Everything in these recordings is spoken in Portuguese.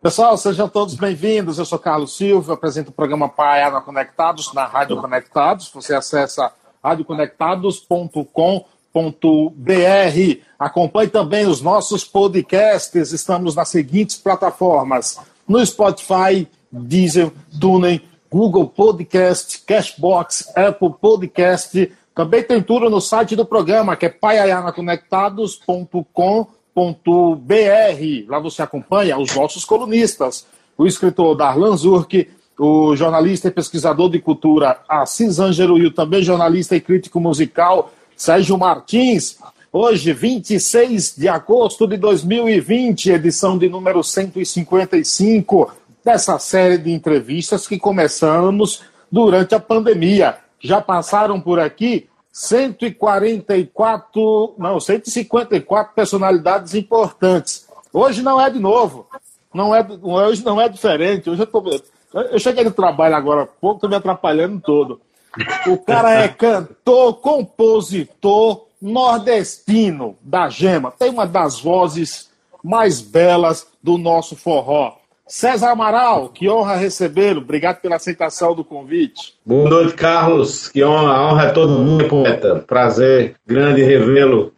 Pessoal, sejam todos bem-vindos. Eu sou Carlos Silva, apresento o programa Paiana Conectados na Rádio Conectados. Você acessa radioconectados.com.br. Acompanhe também os nossos podcasts. Estamos nas seguintes plataformas: no Spotify, Deezer, TuneIn, Google Podcast, Cashbox, Apple Podcast. Também tem tudo no site do programa, que é paianaconectados.com.br www.jornalismo.br. Lá você acompanha os nossos colunistas, o escritor Darlan Zurk, o jornalista e pesquisador de cultura Assis Ângelo e o também jornalista e crítico musical Sérgio Martins. Hoje, 26 de agosto de 2020, edição de número 155 dessa série de entrevistas que começamos durante a pandemia. Já passaram por aqui 144, não, 154 personalidades importantes. Hoje não é de novo. Não é, hoje não é diferente. Hoje eu, tô, eu cheguei no trabalho agora há pouco, estou me atrapalhando todo. O cara é cantor, compositor, nordestino da Gema. Tem uma das vozes mais belas do nosso forró. César Amaral, que honra recebê-lo. Obrigado pela aceitação do convite. Boa noite, Carlos. Que honra, a honra é todo mundo, poeta. Prazer grande revê-lo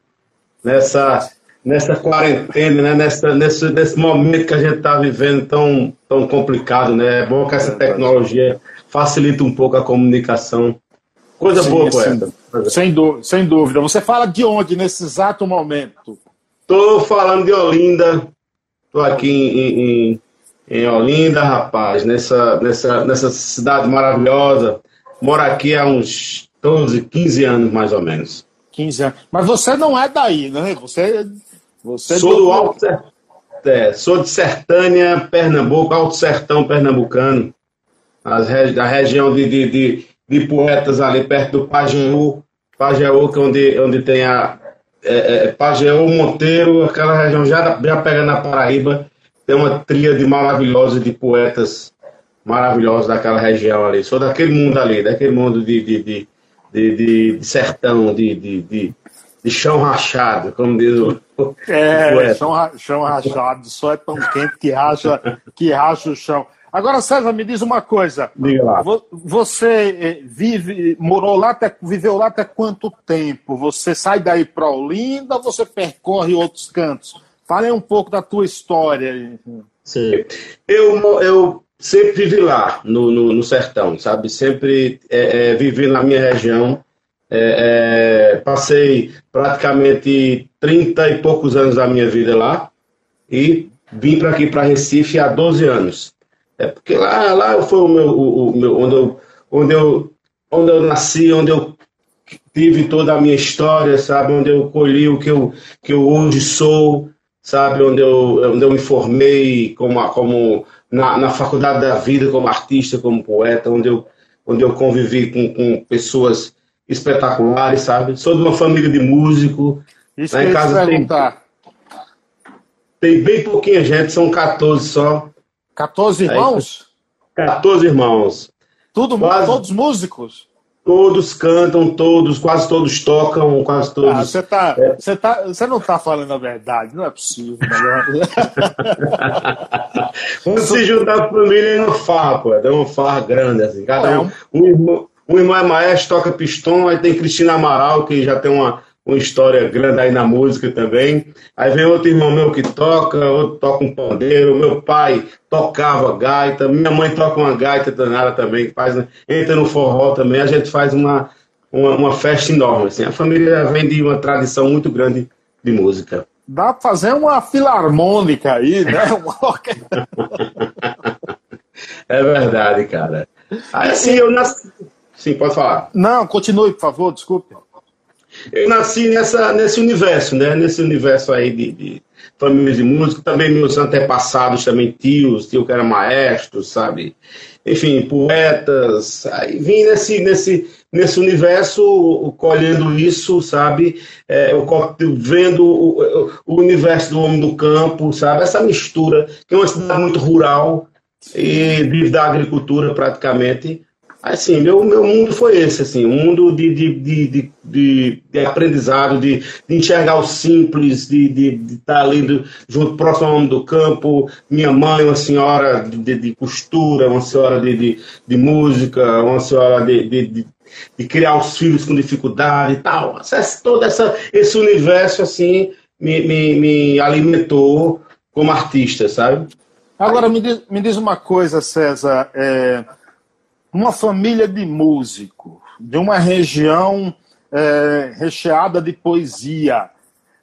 nessa, nessa quarentena, né? nessa, nesse, nesse momento que a gente está vivendo tão, tão complicado. Né? É bom que essa tecnologia facilite um pouco a comunicação. Coisa Sim, boa, poeta. Sem, sem, sem dúvida. Você fala de onde nesse exato momento? Estou falando de Olinda. Estou aqui em, em em Olinda, rapaz, nessa, nessa, nessa cidade maravilhosa. Moro aqui há uns 12, 15 anos, mais ou menos. 15 anos. Mas você não é daí, né? Você, você Sou do, Alto é, Sou de Sertânia, Pernambuco, Alto Sertão Pernambucano. As, da região de, de, de, de, poetas ali perto do Pajeú. Pajeú, que é onde, onde tem a é, é, Pajeú, Monteiro, aquela região já, já pega na Paraíba tem uma tríade maravilhosa de poetas maravilhosos daquela região ali. Sou daquele mundo ali, daquele mundo de, de, de, de, sertão, de, de, de, chão rachado, como diz o. É, chão, chão rachado, só é tão quente que racha, que racha o chão. Agora, César, me diz uma coisa. Você eh, vive, morou lá até, viveu lá até quanto tempo? Você sai daí para Olinda ou você percorre outros cantos? Fale um pouco da tua história. Sim. Eu, eu sempre vivi lá, no, no, no sertão, sabe? Sempre é, é, vivi na minha região. É, é passei praticamente 30 e poucos anos da minha vida lá e vim para aqui, para Recife, há 12 anos. É porque lá, lá foi o meu, o, o meu onde, eu, onde, eu, onde eu nasci, onde eu tive toda a minha história, sabe? Onde eu colhi o que eu, que eu hoje sou, sabe, onde eu, onde eu me formei como, como na, na faculdade da vida, como artista, como poeta, onde eu, onde eu convivi com, com pessoas espetaculares, sabe? Sou de uma família de músico. Isso lá em casa tem, tem bem pouquinha gente, são 14 só. 14 irmãos? Aí, 14 irmãos. Tudo, Quase... Todos músicos? Todos cantam, todos, quase todos tocam, quase todos. Ah, você tá, é. tá, não está falando a verdade, não é possível. Né? Quando se juntar a família é uma farra, pô, é uma farra grande assim. Cada é um, um, irmão, um irmão é maestro, toca pistão, aí tem Cristina Amaral que já tem uma uma história grande aí na música também. Aí vem outro irmão meu que toca, outro toca um pandeiro, meu pai tocava gaita, minha mãe toca uma gaita danada também, que faz, entra no forró também, a gente faz uma, uma, uma festa enorme. Assim. A família vem de uma tradição muito grande de música. Dá pra fazer uma filarmônica aí, né? é verdade, cara. Aí assim, eu nasci. Sim, pode falar. Não, continue, por favor, desculpe. Eu nasci nessa, nesse universo, né? Nesse universo aí de, de famílias de música, também meus antepassados, também tios, tio que era maestro, sabe? Enfim, poetas. Aí vim nesse, nesse, nesse universo, colhendo isso, sabe? É, vendo o, o, universo do homem do campo, sabe? Essa mistura, que é uma cidade muito rural e vive da agricultura praticamente. Assim, meu, meu mundo foi esse, assim, um mundo de, de, de, de, de aprendizado, de, de, enxergar o simples, de estar tá ali junto, próximo ao homem do campo, minha mãe, uma senhora de, de costura, uma senhora de, de, de música, uma senhora de, de, de, criar os filhos com dificuldade e tal. Todo essa, esse universo, assim, me, me, me alimentou como artista, sabe? Agora, me diz, me diz uma coisa, César, é uma família de músicos, de uma região é, recheada de poesia,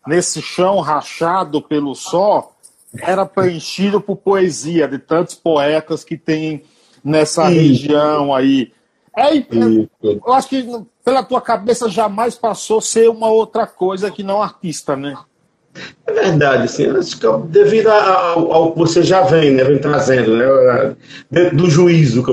nesse chão rachado pelo sol, era preenchido por poesia de tantos poetas que tem nessa região aí. É, eu acho que pela tua cabeça jamais passou a ser uma outra coisa que não artista, né? É verdade, assim, devido ao, ao, que você já vem, né, vem trazendo, né, dentro do juízo.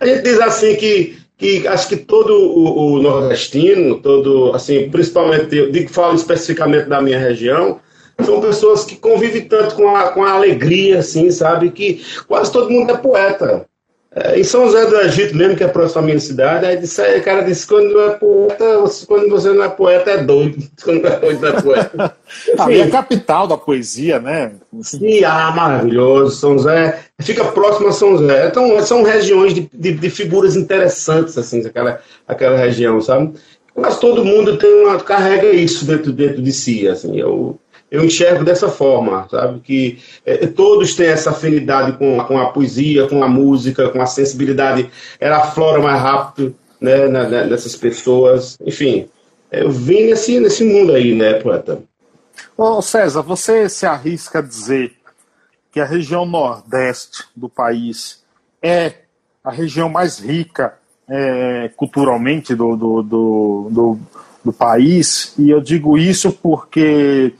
A gente diz assim que, que acho que todo o, o nordestino, todo, assim, principalmente, eu digo, falo especificamente da minha região, são pessoas que convivem tanto com a, com a alegria, assim, sabe, que quase todo mundo é poeta. É, em São José do Egito, mesmo que é próximo à minha cidade, aí disse, aí, o cara disse: quando não é poeta, quando você não é poeta, é doido. Quando não é doido, não é poeta. Enfim, é a capital da poesia, né? Sim, ah, maravilhoso. São José fica próximo a São José. Então, são regiões de, de, de figuras interessantes, assim, aquela, aquela região, sabe? Mas todo mundo tem uma, carrega isso dentro, dentro de si, assim. Eu, eu enxergo dessa forma, sabe? Que é, todos têm essa afinidade com, com a poesia, com a música, com a sensibilidade. Ela aflora mais rápido né, na, na, nessas pessoas. Enfim, eu vim nesse, nesse mundo aí, né, poeta? Ô César, você se arrisca a dizer que a região nordeste do país é a região mais rica é, culturalmente do, do, do, do, do país, e eu digo isso porque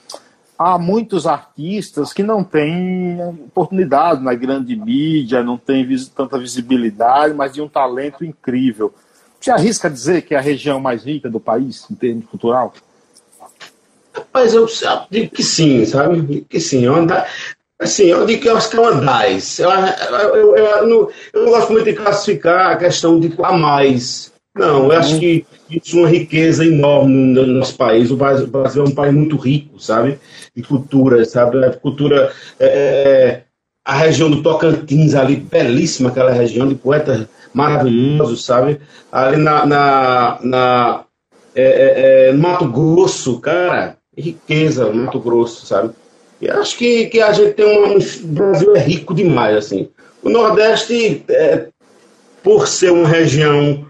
há muitos artistas que não têm oportunidade na grande mídia, não têm tanta visibilidade, mas de um talento incrível. Você arrisca dizer que é a região mais rica do país, em termos cultural? Rapaz, eu digo que sim, sabe? Que sim. Eu. Assim, eu digo que eu acho que é uma das. Eu, eu, eu, eu, não, eu não gosto muito de classificar a questão de a mais. Não, eu acho que isso é uma riqueza enorme no nosso país. O Brasil é um país muito rico, sabe? De cultura, sabe? A cultura. É, é, a região do Tocantins ali, belíssima aquela região de poetas maravilhosos, sabe? Ali na. na, na é, é, é Mato Grosso, cara, riqueza, Mato Grosso, sabe? E acho que, que a gente tem um. O Brasil é rico demais, assim. O Nordeste, é, por ser uma região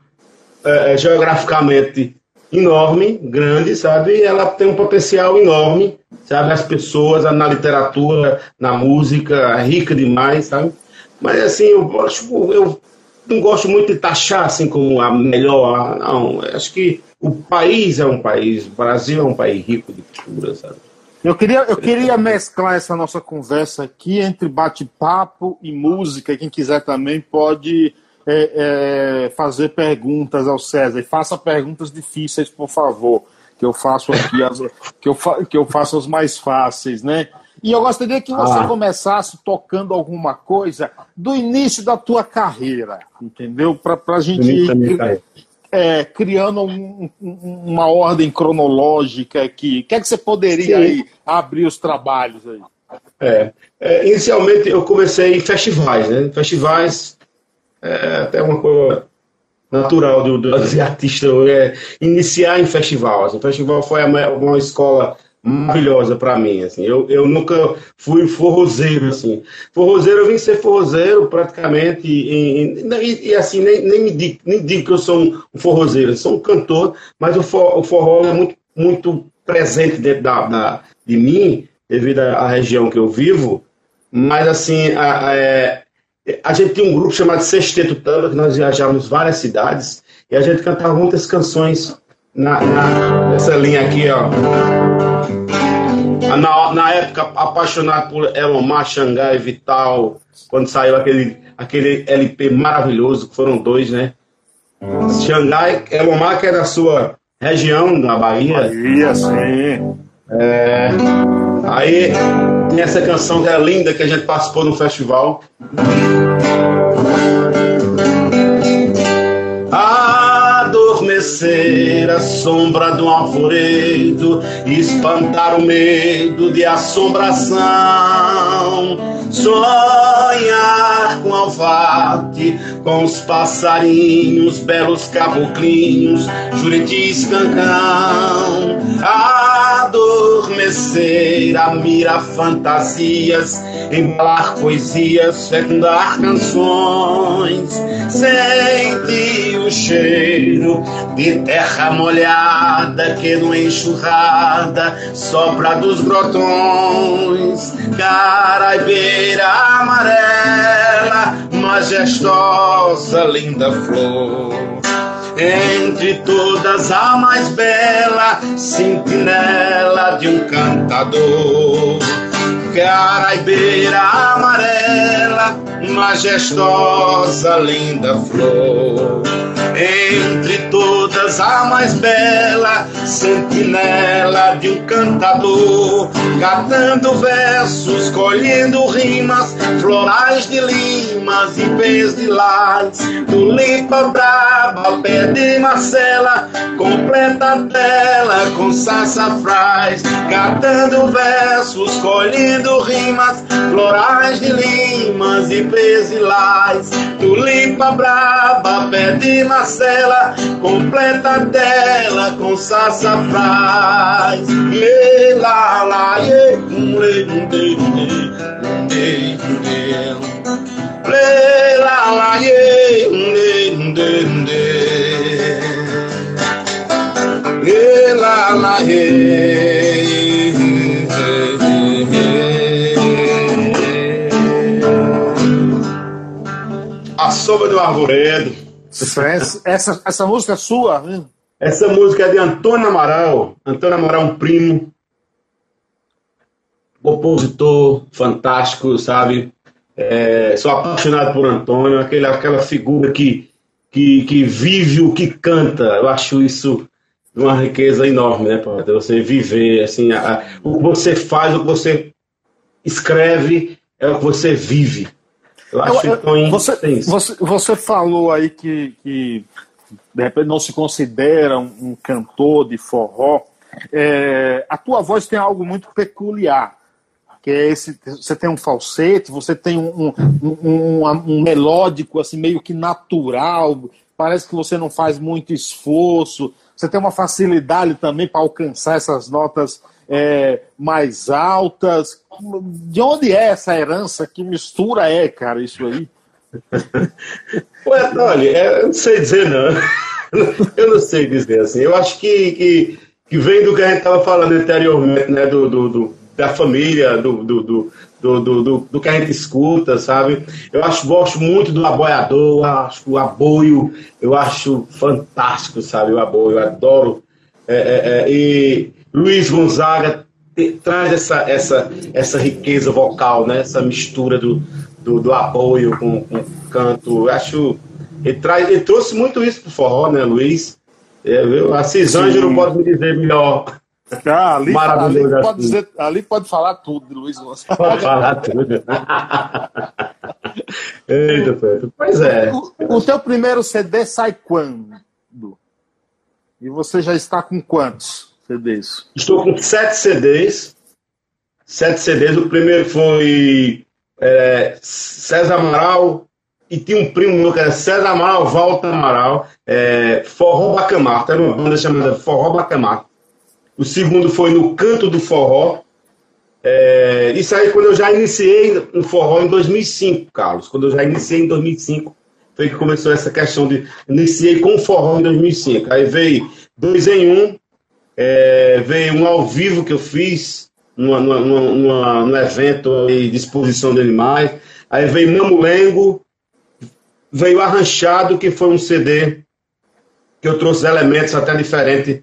é, é, geograficamente enorme, grande, sabe? Ela tem um potencial enorme, sabe? As pessoas, na literatura, na música, é rica demais, sabe? Mas assim, eu acho, eu não gosto muito de taxar assim como a melhor, não. Acho que o país é um país, o Brasil é um país rico de cultura, sabe? Eu queria, eu queria mesclar essa nossa conversa aqui entre bate-papo e música. Quem quiser também pode é, é, fazer perguntas ao César. E faça perguntas difíceis, por favor, que eu faço aqui as, que, eu fa, que eu faço as mais fáceis, né? E eu gostaria que você ah. começasse tocando alguma coisa do início da tua carreira, entendeu? Para a gente ir é, criando um, uma ordem cronológica aqui. O que é que você poderia aí abrir os trabalhos aí? É, é, inicialmente eu comecei em festivais, né? Festivais é até uma coisa natural do, do, artista é iniciar em festival. Assim, o festival foi uma escola maravilhosa para mim, assim. Eu, eu nunca fui forrozeiro, assim. Forrozeiro, eu vim ser forrozeiro praticamente e, e, e assim, nem, nem, me digo, nem digo que eu sou um forrozeiro, sou um cantor, mas o, for, o forró é muito, muito presente dentro da, da, de mim, devido à região que eu vivo, mas assim, a, a, é, a gente tinha um grupo chamado Sexteto Tamba, que nós viajávamos várias cidades, e a gente cantava muitas canções na, na, nessa linha aqui, ó. Na, na época, apaixonado por Elomar, Xangai, Vital, quando saiu aquele, aquele LP maravilhoso, que foram dois, né? Xangai, Elomar, que é da sua região, na Bahia. Bahia, sim. É, aí tem essa canção que é linda que a gente participou no festival. Adormecer a sombra do alvoredo, espantar o medo de assombração, sonhar com alvate, com os passarinhos, belos caboclinhos, juritis cancão, adormecer a mira fantasias, embalar poesias, fecundar canções, sentir o cheiro de terra molhada que no enxurrada sopra dos grotões, caraibeira amarela, majestosa, linda flor. Entre todas a mais bela, sentinela de um cantador. Caraibeira amarela, majestosa, linda flor. Entre todas a mais bela, sentinela de um cantador, catando versos, colhendo rimas, florais de limas e pés de lás, tulipa braba, pé de Marcela, completa a tela com sassafrás, catando versos, colhendo rimas, florais de limas e lás, tulipa braba, pé de Marcela, completa dela com sassafrás. E lá, lá, e, le, de, de, Le, lá, lá, e, le, de, de. Le, lá, lá, e. sombra do arvoredo essa, essa, essa música é sua, né? Essa música é de Antônio Amaral. Antônio Amaral é um primo, compositor fantástico, sabe? É, sou apaixonado por Antônio, aquele, aquela figura que, que, que vive o que canta. Eu acho isso uma riqueza enorme, né, Padre? Você viver, assim, a, a, o que você faz, o que você escreve, é o que você vive. Eu acho eu, eu, você, você, você falou aí que, que de repente não se considera um, um cantor de forró. É, a tua voz tem algo muito peculiar, que é esse, você tem um falsete, você tem um, um, um, um melódico assim meio que natural, parece que você não faz muito esforço, você tem uma facilidade também para alcançar essas notas é, mais altas. De onde é essa herança? Que mistura é, cara, isso aí? Ué, olha, é, eu não sei dizer, não. Eu não sei dizer assim. Eu acho que, que, que vem do que a gente estava falando anteriormente, né? Do, do, do da família, do, do, do, do, do, que a gente escuta, sabe? Eu acho, gosto muito do aboiador, acho o aboio, eu acho fantástico, sabe? O aboio, eu adoro. É, é, é, e Luiz Gonzaga te, traz essa, essa, essa riqueza vocal, né? essa mistura do, do, do apoio com, com canto. Eu acho. Ele, traz, ele trouxe muito isso pro forró, né, Luiz? É, viu? A Cisângelo pode me dizer melhor. Ah, ali, ali, pode assim. dizer, ali pode falar tudo de Luiz Gonzaga. Pode falar tudo. Eita, Pedro. Pois é. O, o teu primeiro CD sai quando? E você já está com quantos? CDs? Estou com sete CDs. Sete CDs. O primeiro foi é, César Amaral. E tinha um primo meu que era César Amaral, Walter Amaral. É, Forró Bacamar. Era uma banda chamada Forró Bacamar. O segundo foi No Canto do Forró. É, isso aí quando eu já iniciei no forró em 2005, Carlos. Quando eu já iniciei em 2005, foi que começou essa questão de. Iniciei com o forró em 2005. Aí veio dois em um, é, veio um ao vivo que eu fiz numa, numa, numa, num evento de exposição de animais. Aí veio Mamulengo, veio Arranchado, que foi um CD que eu trouxe elementos até diferentes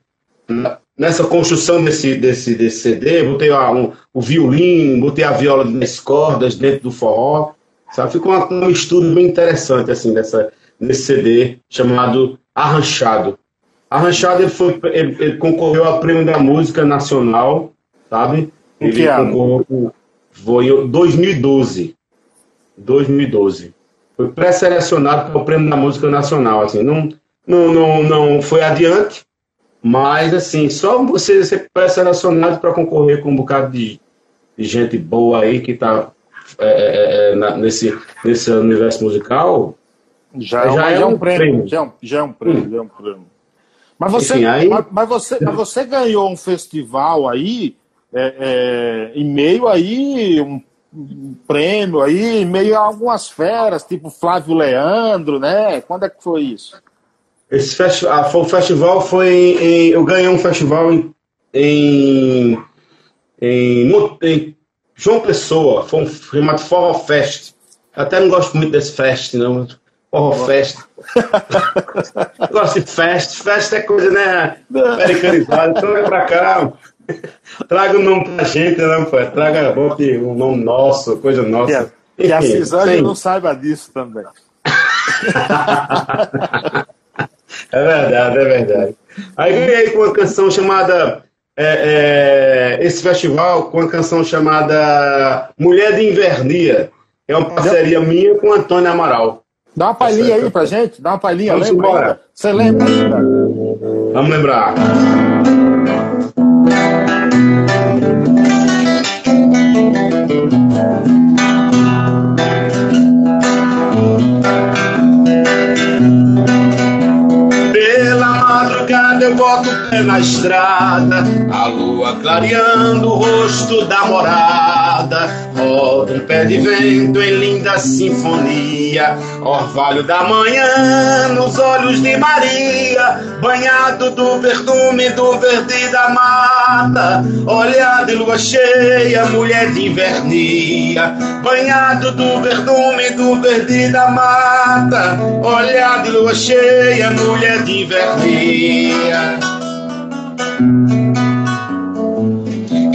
nessa construção desse, desse, desse CD. Botei um, o violino, botei a viola nas cordas dentro do forró. Sabe? Ficou uma, uma mistura bem interessante assim, dessa, nesse CD chamado Arranchado. Arranchado ele, foi, ele, ele, concorreu ao Prêmio da Música Nacional, sabe? Ele que concorreu foi em 2012. 2012. Foi pré-selecionado para o Prêmio da Música Nacional. Assim, não, não, não, não foi adiante, mas assim, só você ser pré-selecionado para concorrer com um bocado de, de, gente boa aí que está é, é, é, é nesse, nesse universo musical. Já, já, é, um, prêmio. Já, é um, prêmio, já é um prêmio. Mas você, Enfim, aí... mas, mas, você, mas você ganhou um festival aí, é, em meio aí, um um prêmio aí, meio a algumas feras, tipo Flávio Leandro, né? Quando é que foi isso? Esse festival, ah, o festival foi em, eu ganhei um festival em, em, em, em João Pessoa, foi um chamado Forró Fest. Eu até não gosto muito desse fest, não. Forró Fest. eu gosto de fest. Fest é coisa, né? Americanizada. Então vem pra cá. Traga o nome pra gente, não, pô. Traga, bote um nome nosso, coisa nossa. Que, que a Cisane não saiba disso também. é verdade, é verdade. Aí ganhei com uma canção chamada. É, é, esse festival com uma canção chamada Mulher de Invernia. É uma parceria minha com Antônio Amaral. Dá uma palhinha aí pra gente, dá uma palhinha. Vamos lembra embora. Você lembra? Vamos lembrar. eu boto o pé na estrada, a lua clareando o rosto da morada. Um pé de vento em linda sinfonia, orvalho da manhã nos olhos de Maria, banhado do verdume do verde da mata. Olhar de lua cheia, mulher de invernia, banhado do verdume do verde da mata. Olhar de lua cheia, mulher de invernia.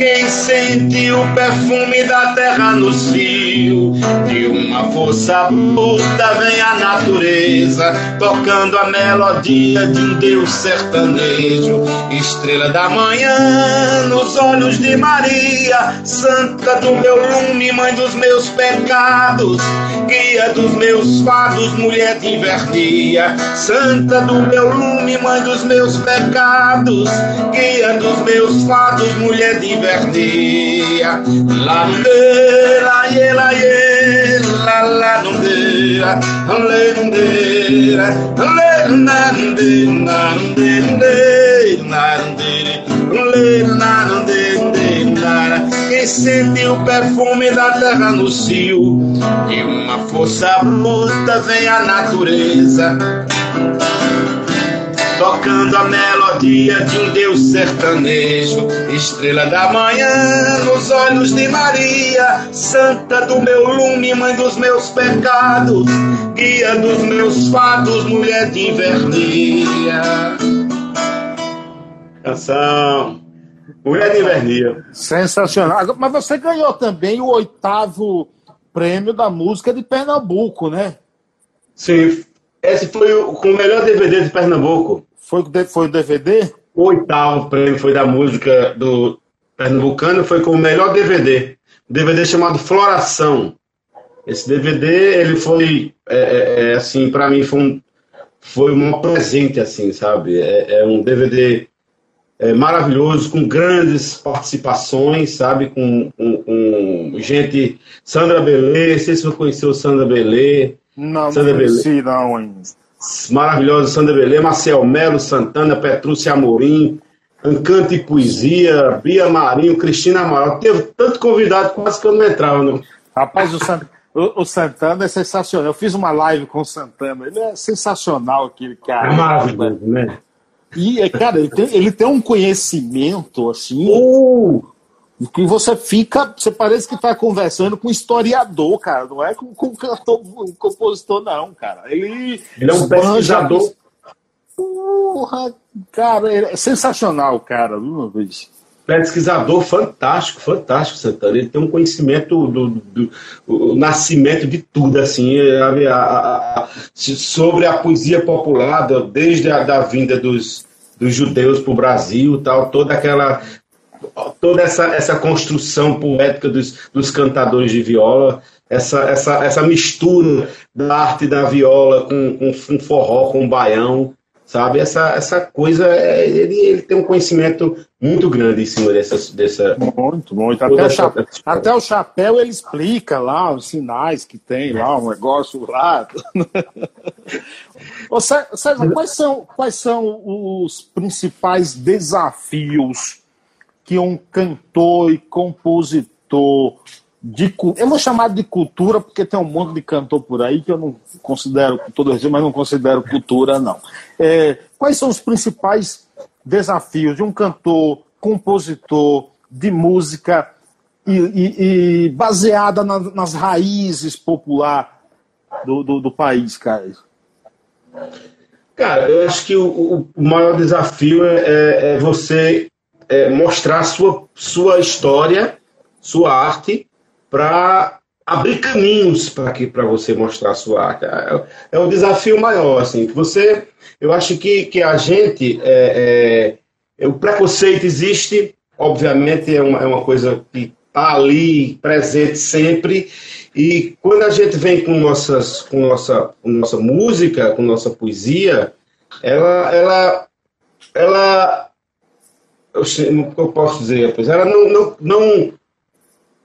Quem sente o perfume da terra nos fios De uma força bruta vem a natureza Tocando a melodia de um deus sertanejo. Estrela da manhã nos olhos de Maria Santa do meu lume, mãe dos meus pecados Guia dos meus fados, mulher de invernia. Santa do meu lume, mãe dos meus pecados Guia dos meus fados, mulher de invernia verdia la nundera ye la ye la la nundera le nundera le nande nande nande le nande quem sente o perfume da terra no cio e uma força bruta vem a natureza tocando a melodia de um deus sertanejo, estrela da manhã nos olhos de Maria, santa do meu lume, mãe dos meus pecados, guia dos meus fatos, mulher de invernia. Canção. Mulher de invernia. Sensacional. Mas você ganhou também o oitavo prêmio da música de Pernambuco, né? Sim, esse foi o, com o melhor DVD de Pernambuco. Foi, foi o DVD? O oitavo prêmio foi da música do Pernambucano, foi com o melhor DVD. DVD chamado Floração. Esse DVD, ele foi, é, é, é assim, para mim foi um, foi um presente, assim, sabe? É, é um DVD é, maravilhoso, com grandes participações, sabe? Com, com, com gente, Sandra Belê, não sei se você conheceu Sandra Belê, não, Sandra não conheci, não ainda. Maravilhosa Sandra Belê, Marcel Melo, Santana, Petrúcia Amorim, Encanto e Poesia, Bia Marinho, Cristina Amaral. Teve tanto convidado, quase que eu não entrava. Não. Rapaz, o, Sant... o, o, Santana é sensacional. Eu fiz uma live com o Santana. Ele é sensacional, aquele cara. É maravilhoso, né? E, é, cara, ele tem, ele tem um conhecimento, assim. Uh! Que você fica, você parece que está conversando com um historiador, cara, não é com, com cantor, um compositor, não, cara. Ele, ele é um pesquisador. Porra, cara, é sensacional, cara, uma vez. Pesquisador fantástico, fantástico, Santana. Ele tem um conhecimento do, do, do nascimento de tudo, assim, a, a, a, sobre a poesia popular, desde a da vinda dos, dos judeus para o Brasil, tal, toda aquela toda essa, essa construção poética dos, dos cantadores de viola, essa, essa, essa mistura da arte da viola com, com, com forró, com baião, sabe? Essa, essa coisa, é, ele, ele tem um conhecimento muito grande em cima dessa. dessa muito, muito. Até o, chapéu, até o chapéu ele explica lá os sinais que tem lá, um negócio lá. Ô, César, quais são, quais são os principais desafios que um cantor e compositor de eu vou chamar de cultura porque tem um monte de cantor por aí que eu não considero todo mas não considero cultura não. É, quais são os principais desafios de um cantor, compositor de música e, e, e baseada na, nas raízes popular do, do, do, país, cara? Cara, eu acho que o, o maior desafio é, é, é você é, mostrar sua, sua história, sua arte para abrir caminhos para para você mostrar sua arte. É, é um desafio maior, assim. Você, eu acho que, que a gente, é, é, o preconceito existe, obviamente é uma, é uma coisa que está ali presente sempre. E quando a gente vem com nossas, com nossa, com nossa música, com nossa poesia, ela, ela, ela, eu, eu posso dizer, ela não, não, não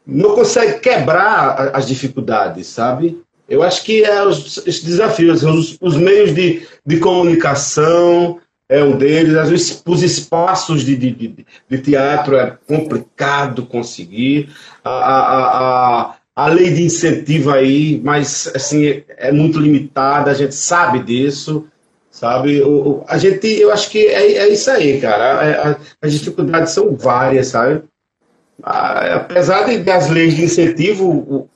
não consegue quebrar as dificuldades, sabe? Eu acho que é os, os desafios, os, os, meios de, de comunicação é um deles, vezes os espaços de, de, de, de teatro é complicado conseguir, a, a, a, a lei de incentivo aí, mas assim, é muito limitada, a gente sabe disso, sabe? O, o, a gente, eu acho que é, é isso aí, cara. É, as dificuldades são várias, sabe? apesar de, das leis de incentivo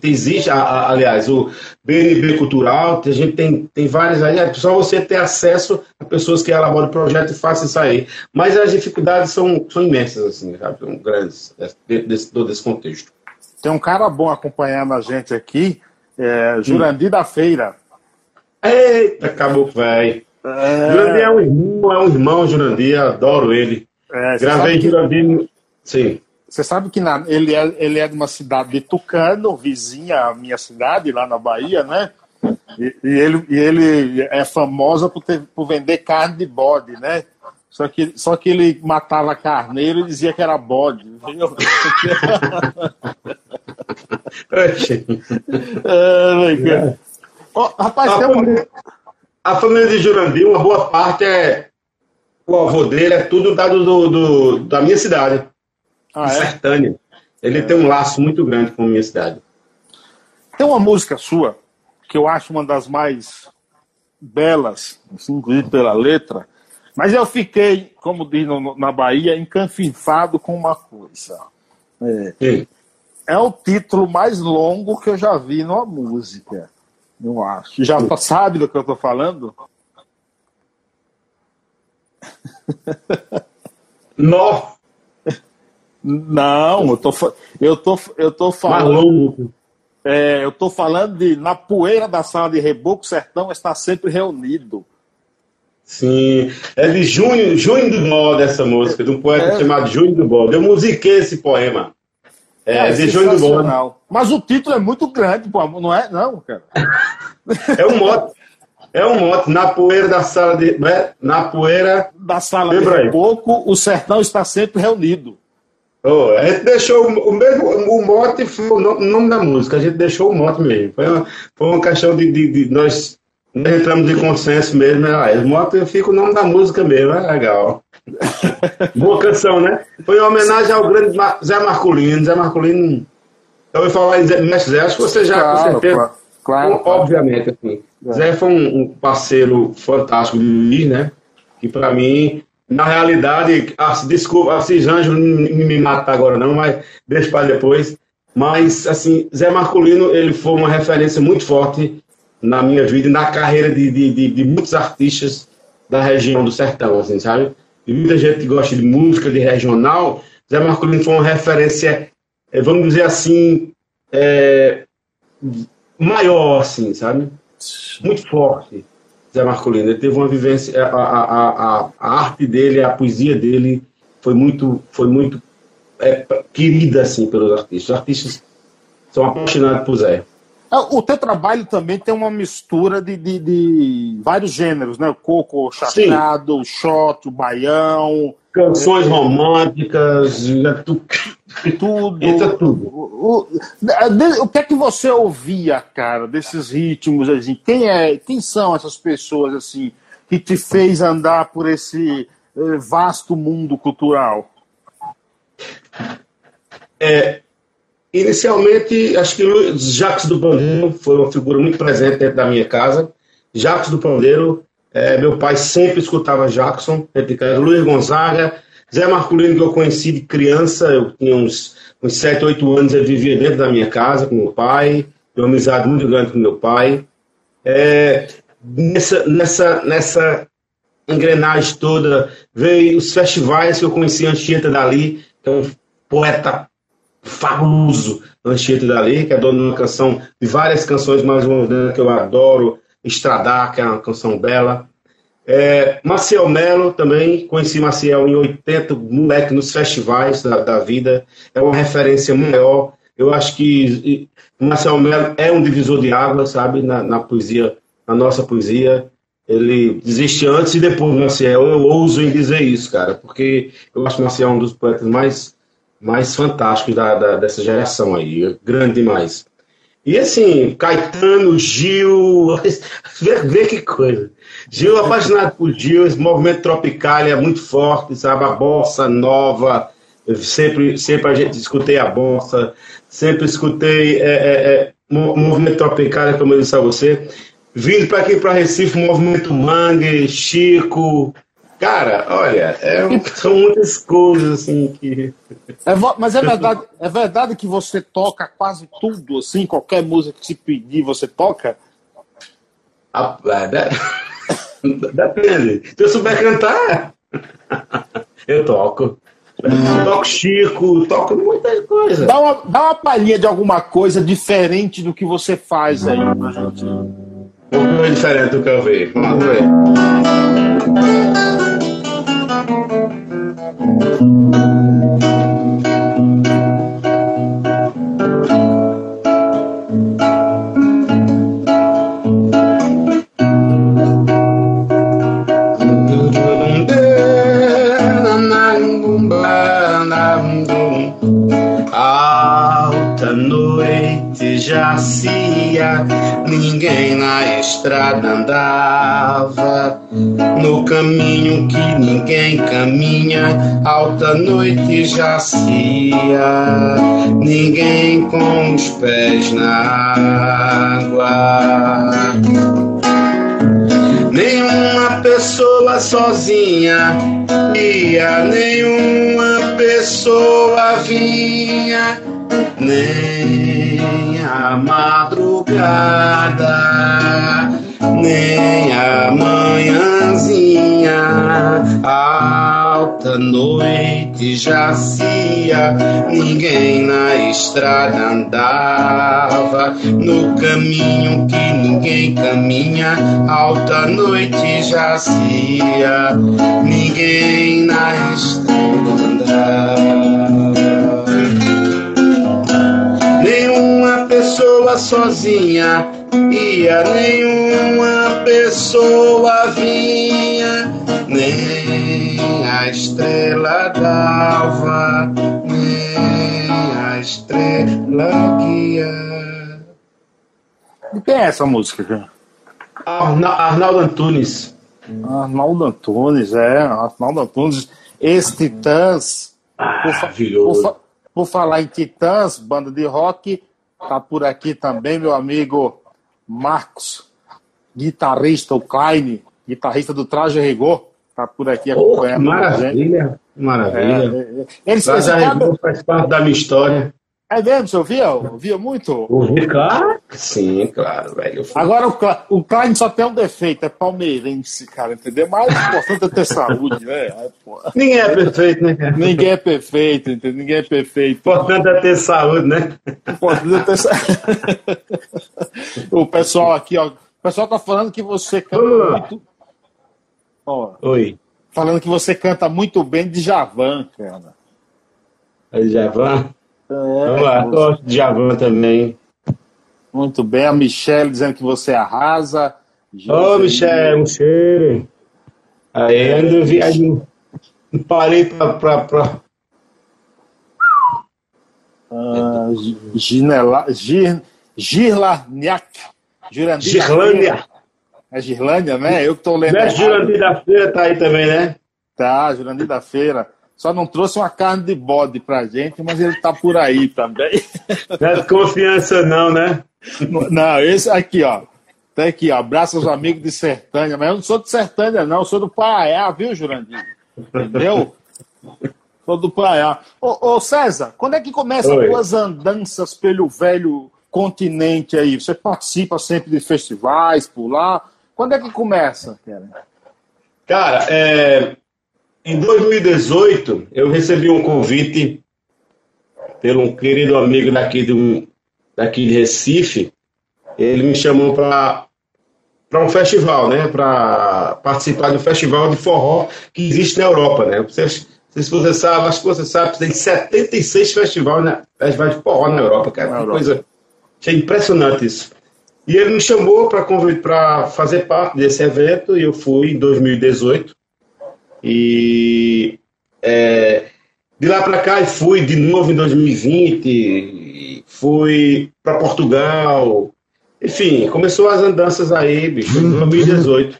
que existe, aliás, o BNB Cultural, a gente tem, tem várias aí, é só você ter acesso a pessoas que elaboram o projeto e façam isso aí. Mas as dificuldades são, são imensas, assim, sabe? São grandes, dentro desse, contexto. Tem um cara bom acompanhando a gente aqui, é, Jurandir hum. da Feira. Eita, acabou, velho. É... Jurandir é um irmão, é um irmão, Jurandir, adoro ele. É, Gravei Jurandir. Sim. Você sabe que na, ele, é, ele é de uma cidade de Tucano, vizinha à minha cidade, lá na Bahia, né? E, e ele, e ele é famoso por, ter, por vender carne de bode, né? Só que, só que ele matava carneiro e dizia que era bode, viu? é, oh, rapaz, a, família, a família de Jurandir, uma boa parte é. O avô dele é tudo dado do, do da minha cidade. Ah, é? Sertânia. Ele é. tem um laço muito grande com a minha cidade. Tem uma música sua que eu acho uma das mais belas, assim, inclusive pela letra, mas eu fiquei, como diz no, na Bahia, encanfinfado com uma coisa. É, é o título mais longo que eu já vi numa música, eu acho. Já sabe do que eu estou falando? Nossa! Não, eu tô, eu tô, eu tô falando. É, eu tô falando de na poeira da sala de reboco, o sertão está sempre reunido. Sim, é de Junho, Junho do Bode essa música, de um poeta é. chamado Junho do Bode. Eu musiquei esse poema. É, é de Junho do Bode. Mas o título é muito grande, pô, não é? Não, cara. é um mote. É um mote. Na poeira da sala de. Né? Na poeira. Da sala de reboco, o sertão está sempre reunido. Oh, a gente deixou o mesmo, o mote foi o nome da música, a gente deixou o mote mesmo. Foi uma, foi uma questão de, de, de nós, nós entramos em consenso mesmo. Ah, o mote fica o nome da música mesmo, é legal. Boa canção, né? Foi uma homenagem ao grande Zé Marcolino. Zé Marcolino. Eu vou falar em Zé, Mestre Zé, acho que você já claro, com certeza. Claro, claro, Obviamente, assim. É. Zé foi um, um parceiro fantástico de mim, né? Que para mim na realidade, assim, desculpa, Assis Anjo não me mata agora não, mas deixa para depois. Mas, assim, Zé Marcolino, ele foi uma referência muito forte na minha vida e na carreira de, de, de, de, muitos artistas da região do sertão, assim, sabe? E muita gente gosta de música, de regional, Zé Marcolino foi uma referência, eh, vamos dizer assim, é, maior, assim, sabe? Muito forte. Zé Marcolino. Ele teve uma vivência, a, a, a, a arte dele, a poesia dele foi muito, foi muito é, querida assim pelos artistas. Os artistas são apaixonados por Zé. É, o teu trabalho também tem uma mistura de, de, de vários gêneros, né? O coco, o chachado, o shot, o baião. Canções é, românticas, tudo. Entra tudo. O, o, o, que é que você ouvia, cara, desses ritmos assim? Quem é, quem são essas pessoas assim que te fez andar por esse eh, vasto mundo cultural? É, inicialmente, acho que Jacques do Pandeiro foi uma figura muito presente dentro da minha casa. Jacques do Pandeiro, é, meu pai sempre escutava Jackson, Luiz Gonzaga, Zé Marculino, que eu conheci de criança, eu tinha uns, uns 7, 8 anos, eu vivia dentro da minha casa com meu pai, uma amizade muito grande com meu pai. É, nessa, nessa, nessa engrenagem toda, veio os festivais que eu conheci Anchieta Dali, que é um poeta famoso, Anchieta Dali, que é dono de uma canção, de várias canções, mais uma que eu adoro, Estradar, que é uma canção bela. É, Maciel Melo também, conheci Maciel em 80, moleque nos festivais da, da vida, é uma referência maior. Eu acho que Maciel Melo é um divisor de água, sabe, na, na poesia, na nossa poesia. Ele existe antes e depois do. Eu ouso em dizer isso, cara, porque eu acho que é um dos poetas mais, mais fantásticos da, da, dessa geração aí, grande demais. E assim, Caetano, Gil, vê, vê que coisa. Gil, apaixonado por Gil, esse movimento tropical é muito forte, sabe? A bossa nova, sempre, sempre a gente escutei a bossa, sempre escutei é, é, é, movimento tropical, como eu disse a você. Vindo para aqui para Recife, movimento Mangue, Chico, Cara, olha, é, são muitas coisas assim que. É, mas é verdade, é verdade que você toca quase tudo, assim, qualquer música que se pedir, você toca? Ah, depende. Se eu souber cantar, eu toco. Hum. Toco Chico, toco muita coisa. Dá uma, dá uma palhinha de alguma coisa diferente do que você faz aí pra gente. Um pouco diferente do que eu vi. Vamos ver. Alta noite jacia, ninguém na estrada andava ninguém caminha, alta noite jacia, ninguém com os pés na água. Nenhuma pessoa sozinha ia, nenhuma pessoa vinha, nem a madrugada nem alta noite jacia, ninguém na estrada andava, no caminho que ninguém caminha, alta noite jacia, ninguém na estrada andava. Nenhuma pessoa sozinha ia nenhuma pessoa vinha, nem a estrela d'alva, nem a estrela guia. De quem é essa música? Arnaldo Antunes. Arnaldo Antunes, é, Arnaldo Antunes, ex-Titãs. Maravilhoso. Por, por, por falar em Titãs, banda de rock, tá por aqui também meu amigo Marcos, guitarrista, o Klein, guitarrista do Traje Rigor, está por aqui acompanhando. Oh, maravilha, maravilha. É, é, é. Ele, Traje Rigor faz parte da minha história. É mesmo, você ouvia? Ouvia muito? Ouvi, claro. Sim, claro, velho. Agora, o, o Klein só tem um defeito, é palmeirense, cara, entendeu? Mas o importante é ter saúde, né? Ninguém é perfeito, né? Ninguém é perfeito, entendeu? Ninguém é perfeito. O importante é ter saúde, né? O importante é ter saúde. o pessoal aqui, ó, o pessoal tá falando que você canta muito... Ó, Oi. Falando que você canta muito bem de Javan, cara. É Javan? É, Vamos lá, gosto de Javan também. Muito bem. A Michelle dizendo que você arrasa. Ô, oh, Michelle, cheiro. Aí, ando viagem. Parei pra. pra, pra... Uh, Ginela, Gir. É Girlânia, né? Eu que tô lendo. É Jurandir da Feira tá aí também, né? Tá, Jurandir da Feira. Só não trouxe uma carne de bode pra gente, mas ele tá por aí também. Não é confiança não, né? Não, esse aqui, ó. Tá aqui, ó. Abraço aos amigos de Sertânia. Mas eu não sou de Sertânia, não. Eu sou do Paraiá, viu, Jurandir? Entendeu? sou do Paraiá. Ô, ô, César, quando é que começam as tuas andanças pelo velho continente aí? Você participa sempre de festivais por lá? Quando é que começa? Cara, é, em 2018 eu recebi um convite pelo um querido amigo daqui, do, daqui de Recife. Ele me chamou para para um festival, né? Para participar de um festival de forró que existe na Europa, né? Vocês, se você sabe, acho que você sabe, tem 76 festivais, né? festivais de forró na Europa, cara. Na Europa. coisa. Achei impressionante isso. E ele me chamou para fazer parte desse evento e eu fui em 2018. E é, de lá para cá fui de novo em 2020, fui para Portugal. Enfim, começou as andanças aí, bicho, em 2018.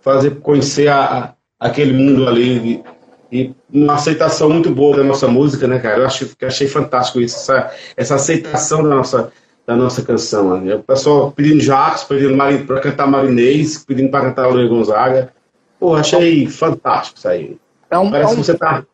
Fazer conhecer a, aquele mundo ali e, uma aceitação muito boa da nossa música, né, cara? Eu acho, achei fantástico isso, essa, essa aceitação da nossa da nossa canção. Né? O pessoal pedindo Jacques, pedindo para cantar Marinês, pedindo para cantar Luiz Gonzaga. Pô, achei fantástico isso aí. É um, Parece é um, que você tá.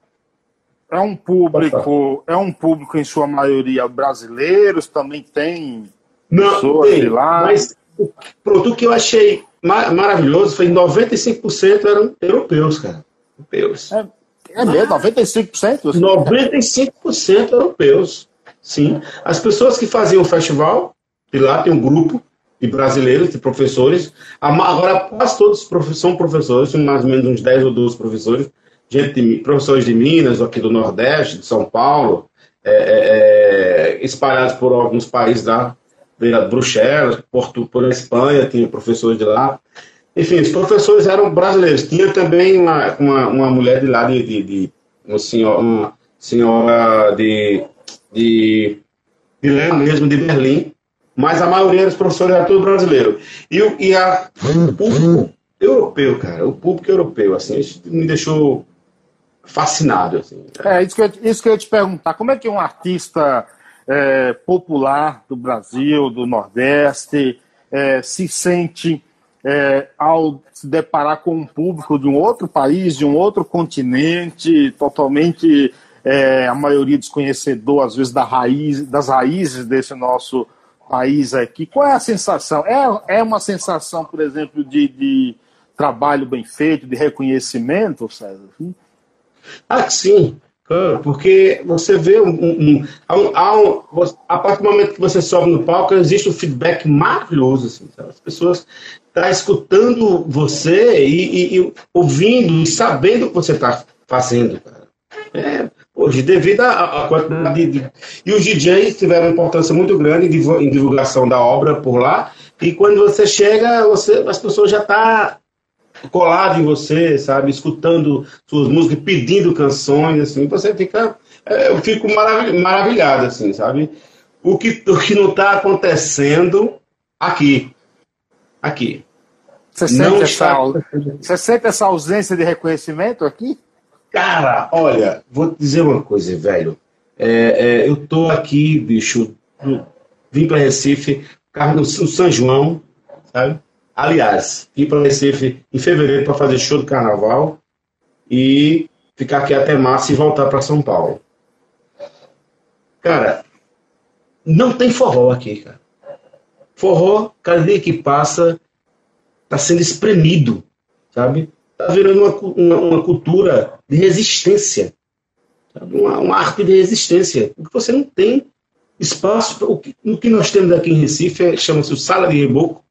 É um público, é um público em sua maioria brasileiros, também tem Não, pessoas tem, de lá. Mas o produto que eu achei maravilhoso foi 95% eram europeus, cara. Europeus. É, é mesmo, 95%? 95% europeus. Sim. As pessoas que faziam o festival, e lá tem um grupo de brasileiros, de professores, agora quase todos são professores, são mais ou menos uns 10 ou 12 professores, gente de, professores de Minas, aqui do Nordeste, de São Paulo, é, é, é espalhados por alguns países da Bruxelas, Porto, por Espanha, tinha professores de lá. Enfim, os professores eram brasileiros. Tinha também uma, uma, uma mulher de lá, de, de, de uma, senhora, uma senhora de de, de lá mesmo, de Berlim, mas a maioria dos professores era tudo brasileiro. E, e a, o público europeu, cara, o público europeu, assim, isso me deixou fascinado. Assim. É, isso que, eu, isso que eu ia te perguntar, como é que um artista é, popular do Brasil, do Nordeste, é, se sente é, ao se deparar com um público de um outro país, de um outro continente, totalmente é, a maioria desconhecedor, às vezes, da raiz, das raízes desse nosso país aqui. Qual é a sensação? É, é uma sensação, por exemplo, de, de trabalho bem feito, de reconhecimento, César? Ah, sim. Porque você vê um, um, um, a partir do momento que você sobe no palco, existe um feedback maravilhoso. Assim, As pessoas estão tá escutando você e, e, e, ouvindo e sabendo o que você está fazendo. Cara. É, hoje, devido à quantidade de, E os DJs tiveram uma importância muito grande em divulgação da obra por lá. E quando você chega, você, as pessoas já estão tá colado em você, sabe? Escutando suas músicas, pedindo canções, assim. Você fica. É, eu fico maravilhado, assim, sabe? O que, o que não está acontecendo aqui. Aqui. Você sente, essa, você sente essa ausência de reconhecimento aqui? Cara, olha, vou te dizer uma coisa, velho. É, é, eu tô aqui, bicho, vim para Recife, carro no São João, sabe? Aliás, vim para Recife em fevereiro para fazer show do carnaval e ficar aqui até março e voltar para São Paulo. Cara, não tem forró aqui, cara. Forró, cada dia que passa, tá sendo espremido, sabe? Tá virando uma, uma, uma cultura de resistência, uma, uma, arte de resistência, porque você não tem espaço. O que, o que nós temos aqui em Recife é, chama-se o Sala de Reboco,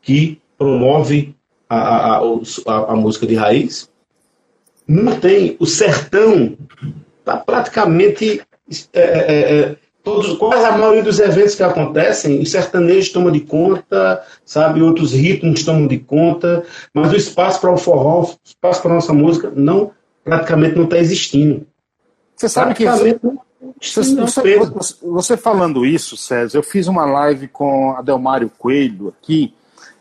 que promove a, a, a, a, música de raiz. Não tem. O sertão está praticamente é, é, é, todos, quase a maioria dos eventos que acontecem, o sertanejo toma de conta, sabe, outros ritmos tomam de conta, mas o espaço para o forró, o espaço para a nossa música, não, praticamente não está existindo. Você sabe que. Você, você, você, falando isso, César, eu fiz uma live com Adelmário Coelho aqui,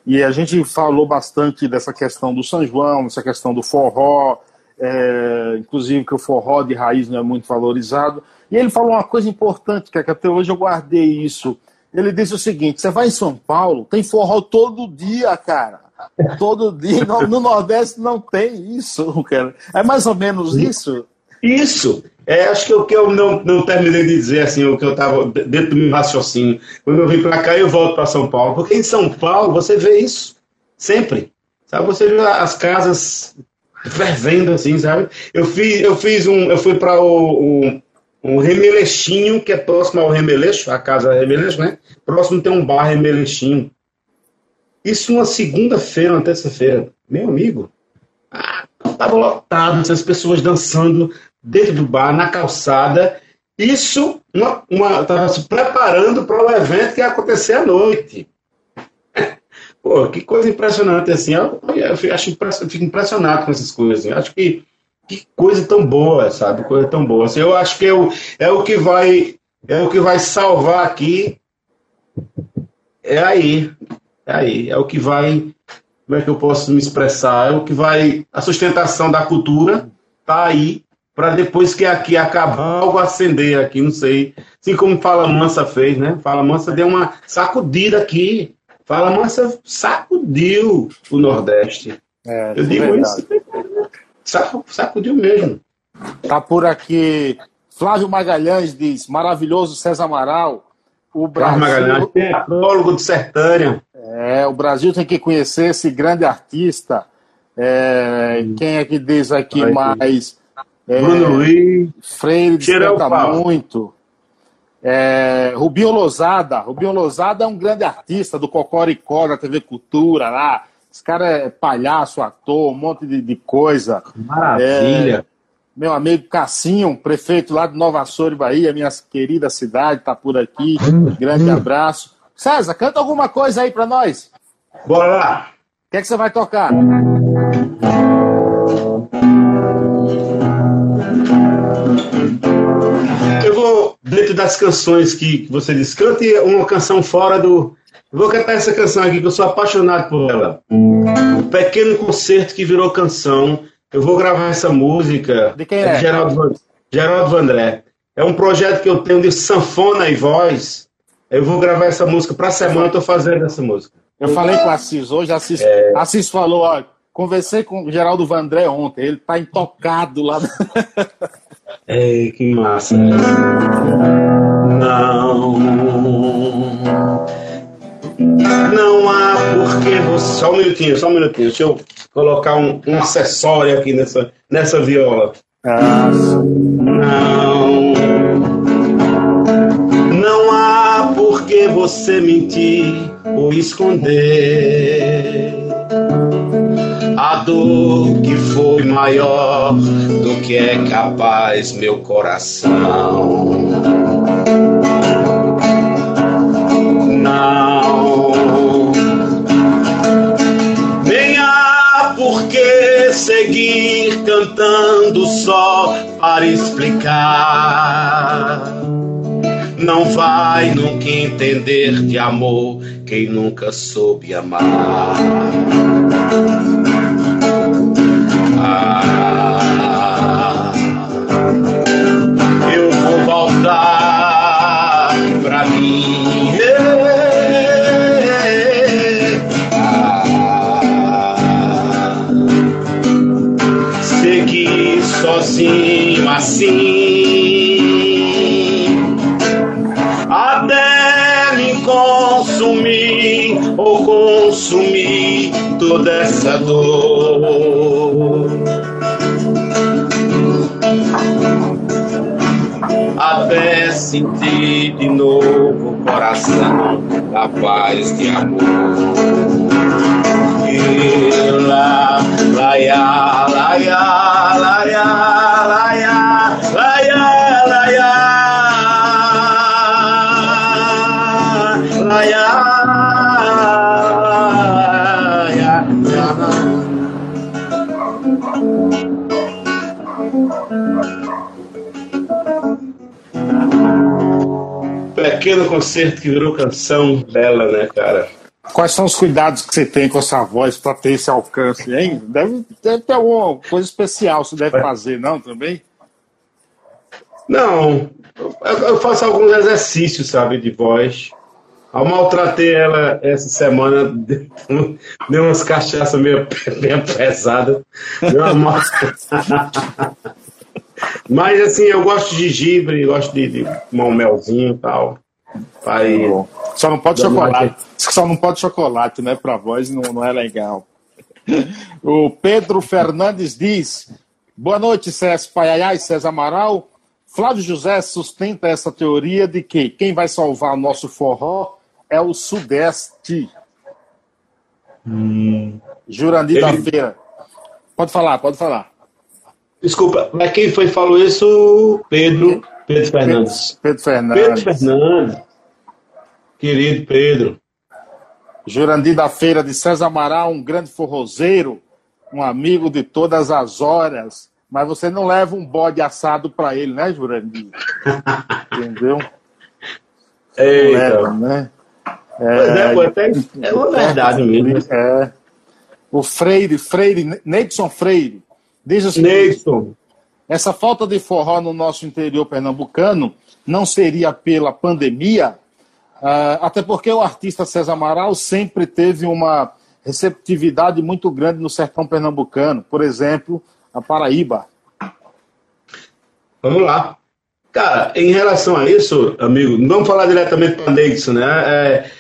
e a gente falou bastante dessa questão do São João, essa questão do forró, é, inclusive que o forró de raiz não é muito valorizado. E ele falou uma coisa importante, que, até hoje eu guardei isso. Ele disse o seguinte: você vai em São Paulo, tem forró todo dia, cara. Todo dia. No, no Nordeste não tem isso, cara. É mais ou menos isso? Isso. É, acho que o que eu não, não terminei de dizer, assim, o que eu estava dentro do meu raciocínio. Quando eu vim para cá, eu volto para São Paulo. Porque em São Paulo você vê isso sempre. Sabe? Você vê as casas fervendo, assim, sabe? Eu fiz, eu fiz um. Eu fui para o, o um Remeleixinho, que é próximo ao Remeleixo, a casa Remeleixo, né? Próximo tem um bar Remeleixinho. Isso uma segunda-feira, uma terça-feira. Meu amigo, ah, tava lotado, as pessoas dançando dentro do bar, na calçada. Isso, uma, uma tava se preparando para o evento que ia acontecer à noite. Pô, que coisa impressionante, assim. Eu, eu acho, eu fico impressionado com essas coisas. Eu acho que que coisa tão boa, sabe? Coisa tão boa. Assim, eu acho que é o, é o que vai é o que vai salvar aqui. É aí. É aí. É o que vai. Como é que eu posso me expressar? É o que vai. A sustentação da cultura tá aí para depois que aqui acabar algo acender aqui, não sei. Assim como Fala Mansa fez, né? Fala Mansa deu uma sacudida aqui. Fala Mansa sacudiu o Nordeste. É, eu digo verdade. isso sacudiu mesmo. Tá por aqui. Flávio Magalhães diz: maravilhoso César Amaral. O Brasil. Magalhães, teatrólogo de Sertânia. É, o Brasil tem que conhecer esse grande artista. É, hum. Quem é que diz aqui mais? É, Bruno Luiz. Freire desperta muito. É, Rubinho Lozada. Rubinho Lozada é um grande artista do Cocoricó, da TV Cultura lá. Esse cara é palhaço, ator, um monte de, de coisa. Maravilha. É, meu amigo Cassinho, prefeito lá de Nova Açores, Bahia, minha querida cidade, tá por aqui. Grande abraço. César, canta alguma coisa aí para nós. Bora lá. O que, é que você vai tocar? Eu vou, dentro das canções que você diz, cante uma canção fora do, Vou cantar essa canção aqui que eu sou apaixonado por ela. Um pequeno concerto que virou canção. Eu vou gravar essa música. De quem é? é de Geraldo, Geraldo Vandré. É um projeto que eu tenho de sanfona e voz. Eu vou gravar essa música para semana, estou fazendo essa música. Eu falei com o Assis hoje, Assis, é... Assis falou, ó, conversei com o Geraldo Vandré ontem, ele tá intocado lá. É, que massa. Não há porque você. Só um minutinho, só um minutinho. Deixa eu colocar um, um acessório aqui nessa, nessa viola. Ah. Não. Não há porque você mentir ou esconder. A dor que foi maior do que é capaz meu coração. Não seguir cantando só para explicar. Não vai nunca entender de amor quem nunca soube amar. Ah, assim. Até me consumir ou consumir toda essa dor. Até sentir de novo o coração capaz de amor. E lá, lá, lá, lá, lá, lá, Pequeno concerto que virou canção bela, né, cara? Quais são os cuidados que você tem com essa voz para ter esse alcance, hein? Deve, deve ter alguma coisa especial você deve fazer, não, também? Não. Eu, eu faço alguns exercícios, sabe, de voz. Eu maltratei ela essa semana, deu umas cachaças meio, meio pesadas. Uma... Mas assim, eu gosto de gengibre, gosto de, de tomar um melzinho e tal. Aí, só não pode chocolate. Só não pode chocolate, né? Para voz não, não é legal. O Pedro Fernandes diz: Boa noite, César Paiaiá e César Amaral. Flávio José sustenta essa teoria de que quem vai salvar o nosso forró é o Sudeste. Hum. Jurandir Ele... da Feira. Pode falar, pode falar. Desculpa, mas quem foi falou isso? Pedro, Pedro Fernandes. Pedro, Pedro Fernandes. Pedro Fernandes. Querido Pedro. Jurandir da Feira de César Amaral, um grande forrozeiro, um amigo de todas as horas, mas você não leva um bode assado para ele, né, Jurandir? Entendeu? Eita. Leva, né? É, pois é, é, é uma verdade mesmo. É. O Freire, Freire, Neidson Freire, diz o seguinte, essa falta de forró no nosso interior pernambucano não seria pela pandemia? Uh, até porque o artista César Amaral sempre teve uma receptividade muito grande no sertão pernambucano. Por exemplo, a Paraíba. Vamos lá. Cara, em relação a isso, amigo, não vamos falar diretamente para Nexo, né? É,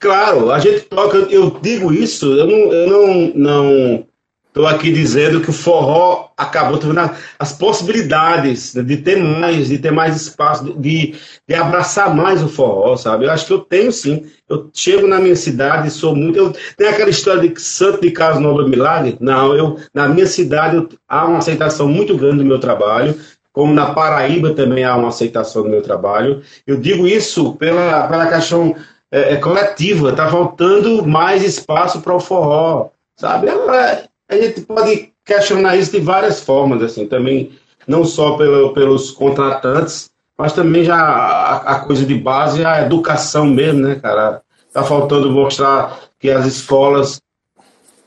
claro, a gente toca, eu digo isso, eu não, eu não, não estou aqui dizendo que o forró acabou tendo as possibilidades de ter mais, de ter mais espaço, de, de abraçar mais o forró, sabe? Eu acho que eu tenho sim. Eu chego na minha cidade, sou muito. Eu, tem aquela história de santo de casa Novo Milagre? Não, eu na minha cidade eu, há uma aceitação muito grande do meu trabalho. Como na Paraíba também há uma aceitação do meu trabalho. Eu digo isso pela, pela questão é, é coletiva, está faltando mais espaço para o forró, sabe? Agora, a gente pode questionar isso de várias formas, assim, também, não só pelo, pelos contratantes, mas também já a, a, coisa de base, a educação mesmo, né, cara? Tá faltando mostrar que as escolas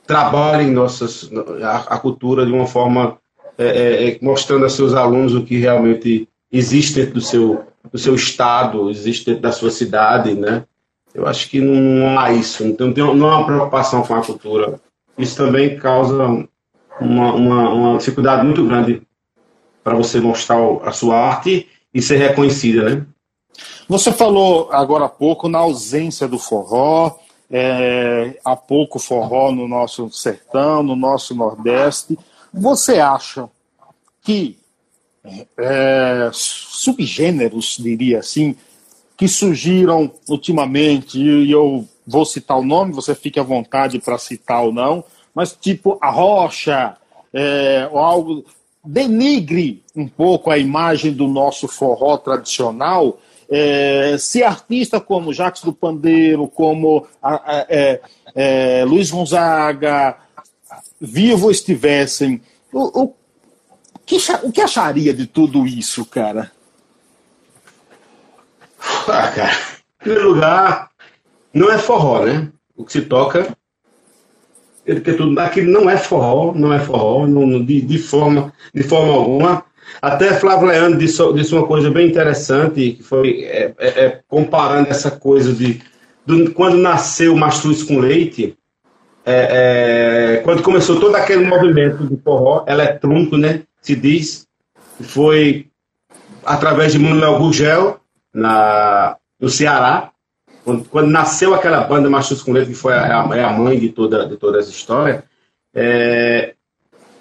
trabalhem nossas, a, a cultura de uma forma é, é, é, mostrando a seus alunos o que realmente existe dentro do seu, do seu estado, existe dentro da sua cidade, né? Eu acho que não há isso, não tem, não há uma preocupação com a cultura. Isso também causa uma, uma, uma dificuldade muito grande para você mostrar a sua arte e ser reconhecida, né? Você falou agora há pouco na ausência do forró, é, há pouco forró no nosso sertão, no nosso Nordeste. Você acha que é, subgêneros, diria assim, que surgiram ultimamente, e eu vou citar o nome, você fique à vontade para citar ou não, mas tipo a rocha, é, ou algo, denigre um pouco a imagem do nosso forró tradicional, é, se artista como Jacques do Pandeiro, como a, a, é, é, Luiz Gonzaga, vivo estivessem, o, o, que, o que acharia de tudo isso, cara? Ah, cara, em primeiro lugar, não é forró, né? O que se toca que tudo aquilo não é forró, não é forró, não, de, de, forma, de forma alguma. Até Flávio Leandro disse, disse uma coisa bem interessante, que foi é, é, é comparando essa coisa de, de quando nasceu o Mastruz com Leite, é, é, quando começou todo aquele movimento de forró eletrônico, né, se diz, foi através de Manuel Gugel, na, no Ceará, quando, quando nasceu aquela banda Machos com Letra, que foi a, é a mãe de toda, de toda essa história, é,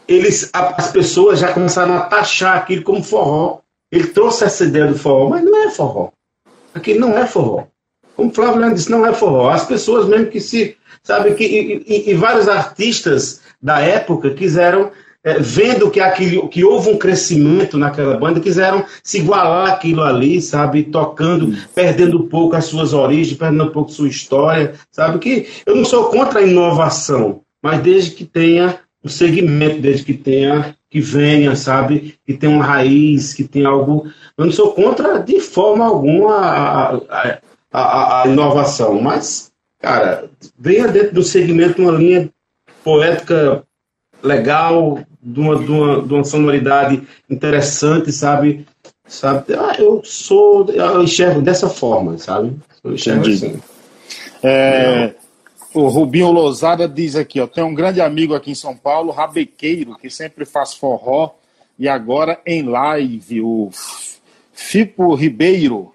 eles, as pessoas já começaram a taxar aquilo como forró. Ele trouxe essa ideia do forró, mas não é forró. Aquilo não é forró. Como Flávio Leandro disse, não é forró. As pessoas mesmo que se. Sabe, que, e, e, e vários artistas da época quiseram é, vendo que, aquilo, que houve um crescimento naquela banda, quiseram se igualar aquilo ali, sabe? Tocando, perdendo um pouco as suas origens, perdendo um pouco sua história, sabe? Que eu não sou contra a inovação, mas desde que tenha um segmento, desde que tenha, que venha, sabe? Que tenha uma raiz, que tenha algo. Eu não sou contra de forma alguma a, a, a, a inovação, mas, cara, venha dentro do segmento uma linha poética legal, de uma, de uma, de uma sonoridade interessante, sabe? sabe? Ah, eu sou, eu enxergo dessa forma, sabe? Eu enxergo Entendi. assim. É, o Rubinho Lousada diz aqui, ó, tem um grande amigo aqui em São Paulo, Rabequeiro, que sempre faz forró e agora em live, o Fipo Ribeiro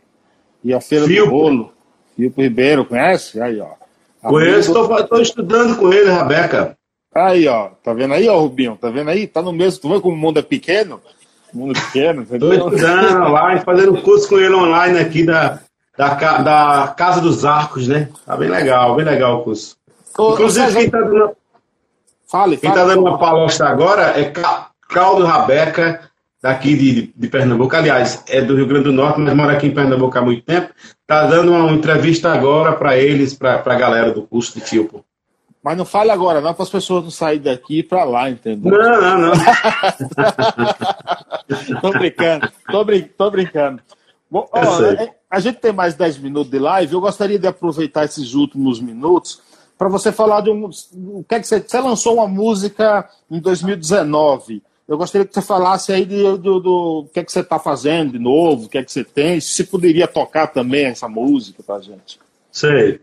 e a Feira Fipo. do Bolo. Fipo Ribeiro, conhece? Aí, ó. Conheço, estou estudando com ele, Rabeca. Aí, ó, tá vendo aí, ó, Rubinho? Tá vendo aí? Tá no mesmo, tu vê como o mundo é pequeno? O mundo é pequeno, entendeu? Tô estudando lá, fazendo curso com ele online aqui da, da, da Casa dos Arcos, né? Tá bem legal, bem legal o curso. Ô, Inclusive, quem tá dando, fale, quem fale, tá dando uma palestra agora é Claudio Rabeca, daqui de, de Pernambuco. Aliás, é do Rio Grande do Norte, mas mora aqui em Pernambuco há muito tempo. Tá dando uma entrevista agora para eles, para a galera do curso de Filpo. Mas não fale agora, não, para as pessoas não saírem daqui para lá, entendeu? Não, não, não. tô brincando, tô, brin tô brincando. Bom, ó, é, a gente tem mais 10 minutos de live. Eu gostaria de aproveitar esses últimos minutos para você falar de um. O que é que você, você lançou uma música em 2019. Eu gostaria que você falasse aí de, do, do que é que você está fazendo de novo, o que é que você tem, se poderia tocar também essa música para gente. Sei.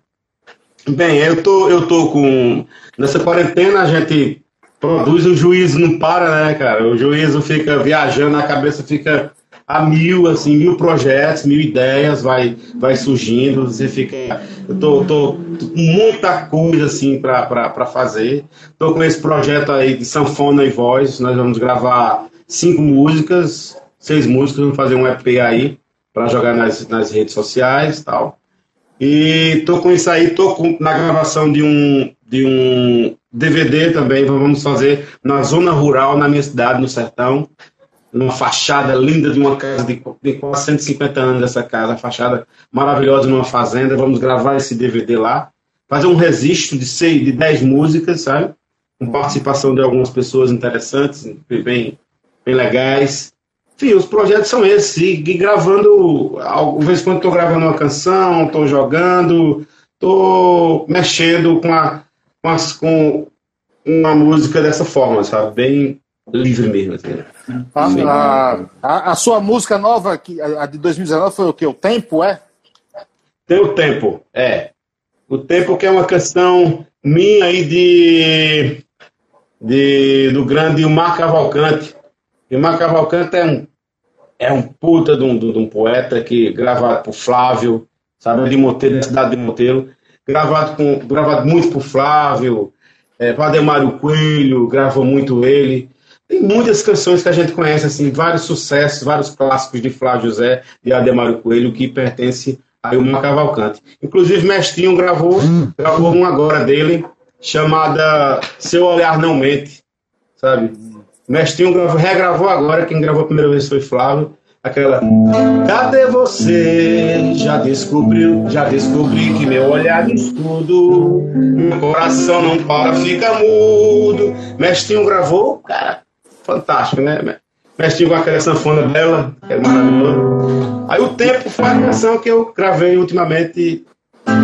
Bem, eu tô, eu tô com. Nessa quarentena a gente produz, o juízo não para, né, cara? O juízo fica viajando, a cabeça fica a mil, assim, mil projetos, mil ideias, vai, vai surgindo, você fica. Eu tô, tô muita coisa assim para fazer. Tô com esse projeto aí de sanfona e voz, nós vamos gravar cinco músicas, seis músicas, vamos fazer um EP aí para jogar nas, nas redes sociais tal. E tô com isso aí, tô com, na gravação de um, de um DVD também, vamos fazer na zona rural, na minha cidade, no sertão numa fachada linda de uma casa de, de quase 150 anos essa casa, fachada maravilhosa numa fazenda. Vamos gravar esse DVD lá, fazer um registro de seis, de 10 músicas, sabe? Com participação de algumas pessoas interessantes, bem, bem legais. Enfim, os projetos são esses. E, e gravando, algumas vezes quando estou gravando uma canção, estou jogando, estou mexendo com, a, com, as, com uma música dessa forma, sabe? Bem, livre mesmo. Assim. A, a, a, sua música nova, a de 2019, foi o que? O Tempo, é? Tem o Tempo, é. O Tempo que é uma canção minha aí de, de do grande Mar Cavalcante. E Cavalcante é um, é um puta de um, de um poeta que gravado por Flávio, sabe, de Monteiro, da cidade de Monteiro, gravado, com, gravado muito por Flávio, é, Vademário Coelho, gravou muito ele. Tem muitas canções que a gente conhece, assim, vários sucessos, vários clássicos de Flávio José e Ademário Coelho que pertence a Ilma Cavalcante. Inclusive, Mestrinho gravou, hum. gravou uma agora dele, chamada Seu Olhar Não Mente, sabe? Mestrinho gravou, regravou agora, quem gravou a primeira vez foi Flávio, aquela Cadê você? Já descobriu, já descobri que meu olhar diz tudo, meu coração não para, fica mudo. Mestrinho gravou, cara, fantástico, né? Mestre com aquela sanfona bela, que é maravilhoso. Aí o tempo foi a canção que eu gravei ultimamente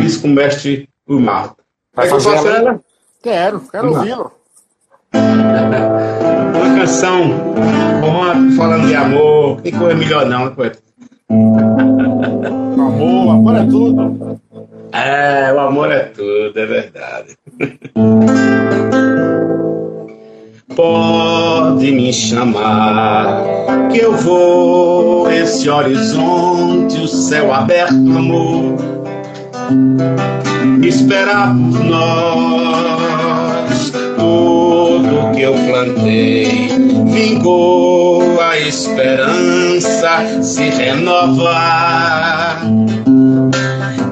fiz com o mestre Gilmar. Vai fazer ela? Quero, quero ouvi-lo. Canção romântica, falando de amor. Que coisa melhor não, né, poeta? Amor, amor é tudo. É, o amor é tudo, é verdade. Pode me chamar, que eu vou esse horizonte, o céu aberto, amor, esperar por nós. Tudo que eu plantei vingou, a esperança se renovar.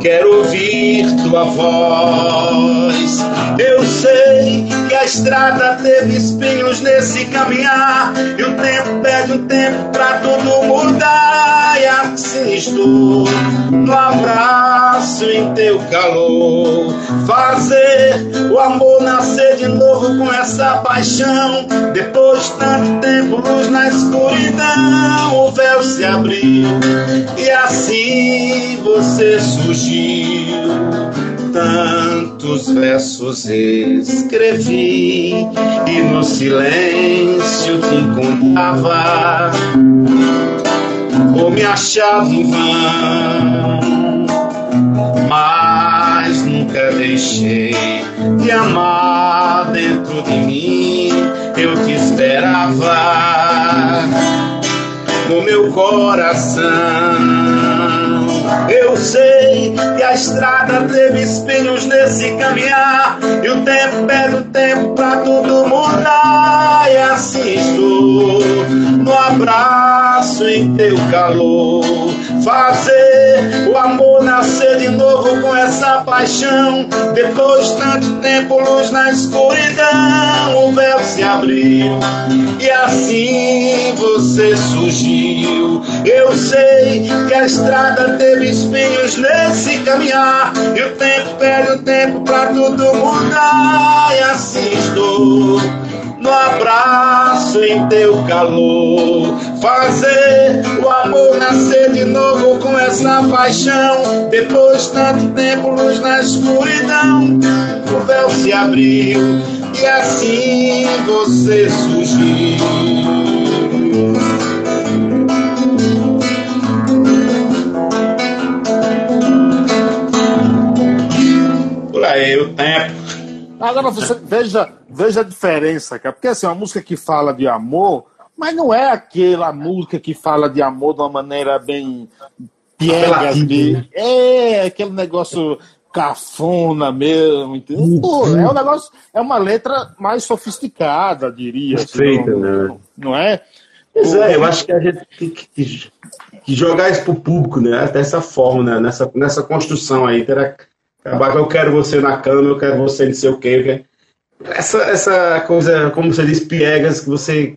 Quero ouvir tua voz. Eu sei estrada teve espinhos nesse caminhar. E o tempo pede um tempo pra tudo mudar. E assim estou no abraço em teu calor. Fazer o amor nascer de novo com essa paixão. Depois de tanto tempo, luz na escuridão, o véu se abriu e assim você surgiu. Tantos versos escrevi e no silêncio te encontrava. Ou me achava em vão, mas nunca deixei de amar dentro de mim. Eu te esperava no meu coração. Eu sei que a estrada teve espinhos nesse caminhar. E o tempo pede o tempo pra tudo mudar. E assim estou no abraço em teu calor. Fazer o amor nascer de novo com essa paixão. Depois de tanto tempo, luz na escuridão, o véu se abriu. E assim você surgiu. Eu sei que a estrada teve espinhos nesse caminhar. E o tempo perde o tempo pra tudo mudar. E assim estou no abraço em teu calor. Fazer o amor nascer de novo com essa paixão. Depois de tanto tempo, luz na escuridão, o véu se abriu e assim você surgiu. Por aí, o tempo. Agora você veja, veja a diferença, cara. Porque assim, uma música que fala de amor, mas não é aquela música que fala de amor de uma maneira bem piegas de. É, aquele negócio cafona mesmo, entendeu? Pô, é um negócio, é uma letra mais sofisticada, diria. Assim, Perfeita, não, né? não, é? Pois é, eu acho que a gente tem que, que- que jogar isso pro público, né? Dessa forma, né? Nessa, nessa construção aí. Terá, acabar que eu quero você na cama, eu quero você não sei o quê. Essa, essa coisa, como você diz, piegas, que você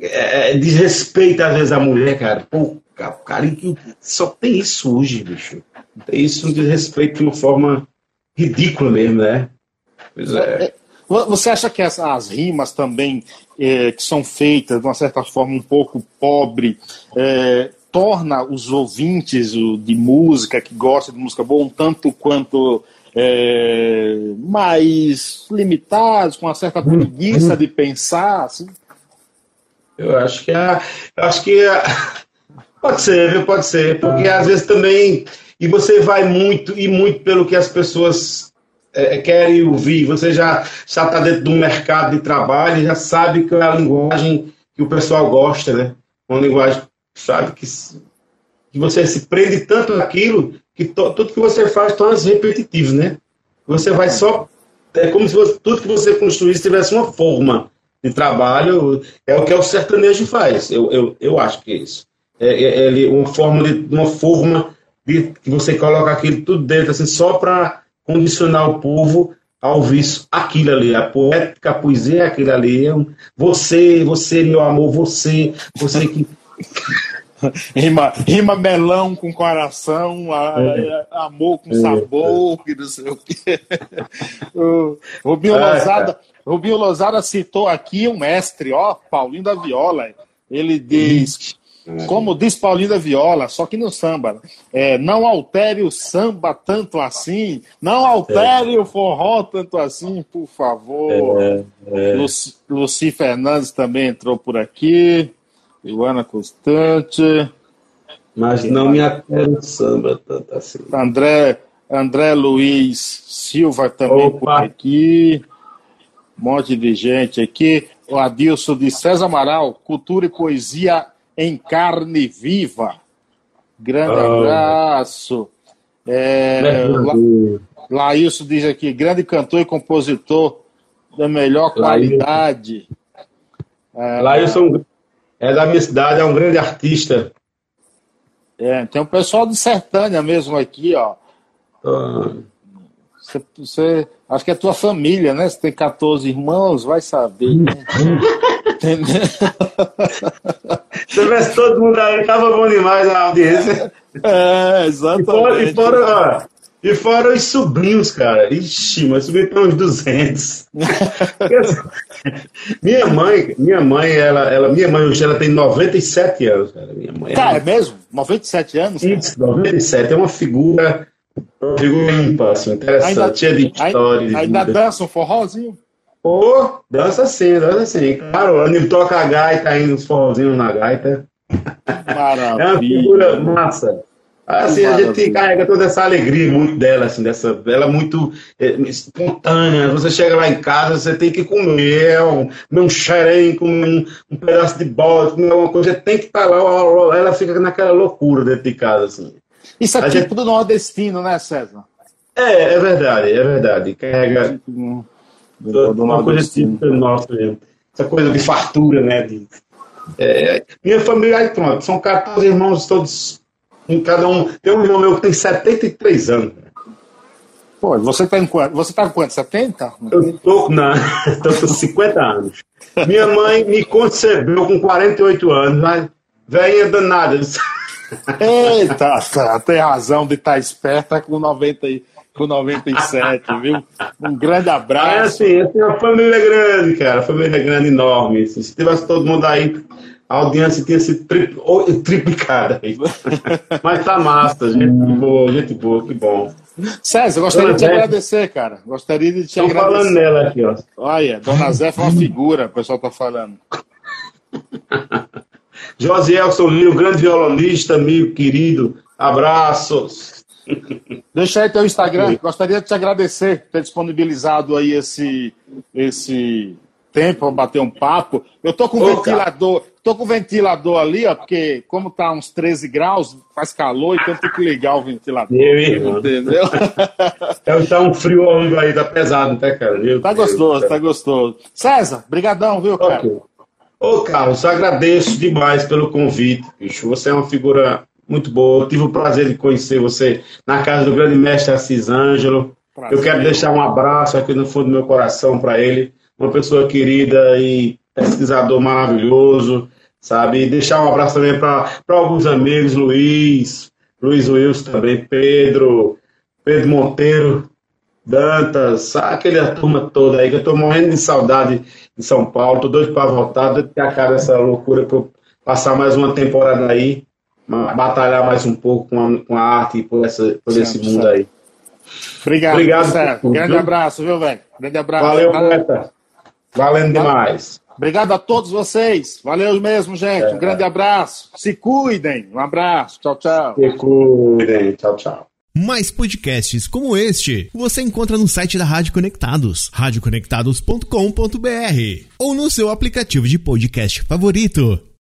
é, desrespeita às vezes a mulher, cara. Pô, cara, só tem isso hoje, bicho. Tem isso um desrespeito de uma forma ridícula mesmo, né? Pois é. É, Você acha que as, as rimas também, é, que são feitas de uma certa forma um pouco pobre, é, torna os ouvintes de música, que gostam de música boa, um tanto quanto é, mais limitados, com uma certa preguiça de pensar? Assim? Eu acho que eu acho que a- pode ser? Pode ser, porque às vezes também e você vai muito e muito pelo que as pessoas é, querem ouvir. Você já já está dentro do mercado de trabalho, já sabe que é a linguagem que o pessoal gosta, né? Uma linguagem sabe que que você se prende tanto naquilo que to- tudo que você faz torna-se repetitivo, né? Você vai só é como se você- tudo que você construísse tivesse uma forma de trabalho, é o que o sertanejo faz. Eu, eu, eu acho que é isso. É, é, ele- uma forma de uma forma de que você coloca aquilo tudo dentro assim só para condicionar o povo a ouvir isso, aquilo ali, a poética, a poesia é aquilo ali. É você, você, meu amor, você, você que Rima, rima melão com coração, a- a- amor com sabor, que não sei o quê. O Rubinho Ah, Lozada, Rubinho Lozada citou aqui um mestre, ó, Paulinho da Viola. Ele diz, como diz Paulinho da Viola, só que no samba, é, não altere o samba tanto assim, não altere o forró tanto assim, por favor. Luci, Luci Fernandes também entrou por aqui. Luana Constante. mas não me atira o samba tanto assim. André, André Luiz Silva também Opa. por aqui. Um monte de gente aqui. O Adilson de César Amaral, Cultura e Poesia em Carne Viva. Grande Ah. abraço. É, La, Laílson diz aqui, grande cantor e compositor da melhor Laílson. qualidade. Lá eu sou um, é da minha cidade, é um grande artista. É, tem um pessoal de Sertânia mesmo aqui, ó. Ah, Você, você- acho que é tua família, né? Você tem 14 irmãos, vai saber. Né? Entendeu? Se tivesse todo mundo aí, tava bom demais a audiência. É, E fora, e exatamente. fora, E fora os sobrinhos, cara. Ixi, mas sobrinho tem uns 200. minha mãe, minha mãe, ela, ela, minha mãe hoje ela tem 97 anos, cara. Minha mãe. Cara, é, é mesmo? 97 anos? Isso, 97. É uma figura, uma figura ímpar, assim, interessante, ainda, cheia de histórias. Ainda dança um forrozinho? Pô, dança sim, dança sim. Claro, ele toca a gaita ainda, os forrozinhos na gaita. Maravilha. É uma figura massa. Assim, a gente carrega toda essa alegria muito dela, assim, dessa, ela é muito é, espontânea. Você chega lá em casa, você tem que comer um, comer um xerém, comer um, um pedaço de bola, comer alguma coisa, tem que estar lá, ela fica naquela loucura dentro de casa, assim. Isso é tudo nordestino, né, César? É, é verdade, é verdade. Carrega uma coisa típica nossa mesmo. Essa coisa de fartura, né? De, é, minha família, aí pronto, são 14 irmãos todos em cada um. Tem um irmão meu que tem 73 anos. Pô, você tá em quanto? Você tá com quanto? 70? Eu tô, não, tô com 50 anos. Minha mãe me concebeu com 48 anos, mas velha danada. Eita, tá, tem razão de estar tá esperta com 90 com 97, viu? Um grande abraço. É assim, assim, uma família grande, cara, família grande, enorme. Se tivesse todo mundo aí, a audiência tinha sido tri, triplicada. Mas tá massa, gente boa, gente boa, que bom. César, gostaria Dona de te Zé, agradecer, cara. Gostaria de te agradecer. falando nela aqui, ó. Olha, Dona Zé foi uma figura, o pessoal tá falando. Josielson Lio, grande violonista, amigo querido. Abraços. Deixa aí teu Instagram. Gostaria de te agradecer por ter disponibilizado aí esse, esse tempo para bater um papo. Eu tô com Ô, ventilador, cara. Tô com ventilador ali, ó, porque como tá uns 13 graus, faz calor, então tem que ligar o ventilador. Meu irmão. Entendeu? É, tá um frio aí, tá pesado, né, cara? Meu tá Deus gostoso, Deus. tá gostoso. César, brigadão, viu, cara? Okay. Ô, Carlos, agradeço demais pelo convite, bicho. Você é uma figura muito boa. Eu tive o prazer de conhecer você na casa do grande mestre Assis Ângelo. Prazer. Eu quero deixar um abraço aqui no fundo do meu coração para ele uma pessoa querida e pesquisador maravilhoso, sabe? E deixar um abraço também para alguns amigos, Luiz, Luiz Wilson também, Pedro, Pedro Monteiro, Dantas, aquele turma toda aí, que eu estou morrendo de saudade de São Paulo, tô doido para voltar, doido que acabe essa loucura para passar mais uma temporada aí, batalhar mais um pouco com a, com a arte e por, essa, por esse mundo aí. Obrigado, Obrigado Grande abraço, viu, velho? Grande abraço. Valeu, Valeu. Valendo demais. Obrigado a todos vocês. Valeu mesmo, gente. É. Um grande abraço. Se cuidem. Um abraço. Tchau, tchau. Se cuidem. Tchau, tchau. Mais podcasts como este você encontra no site da Rádio Conectados, radioconectados.com.br ou no seu aplicativo de podcast favorito.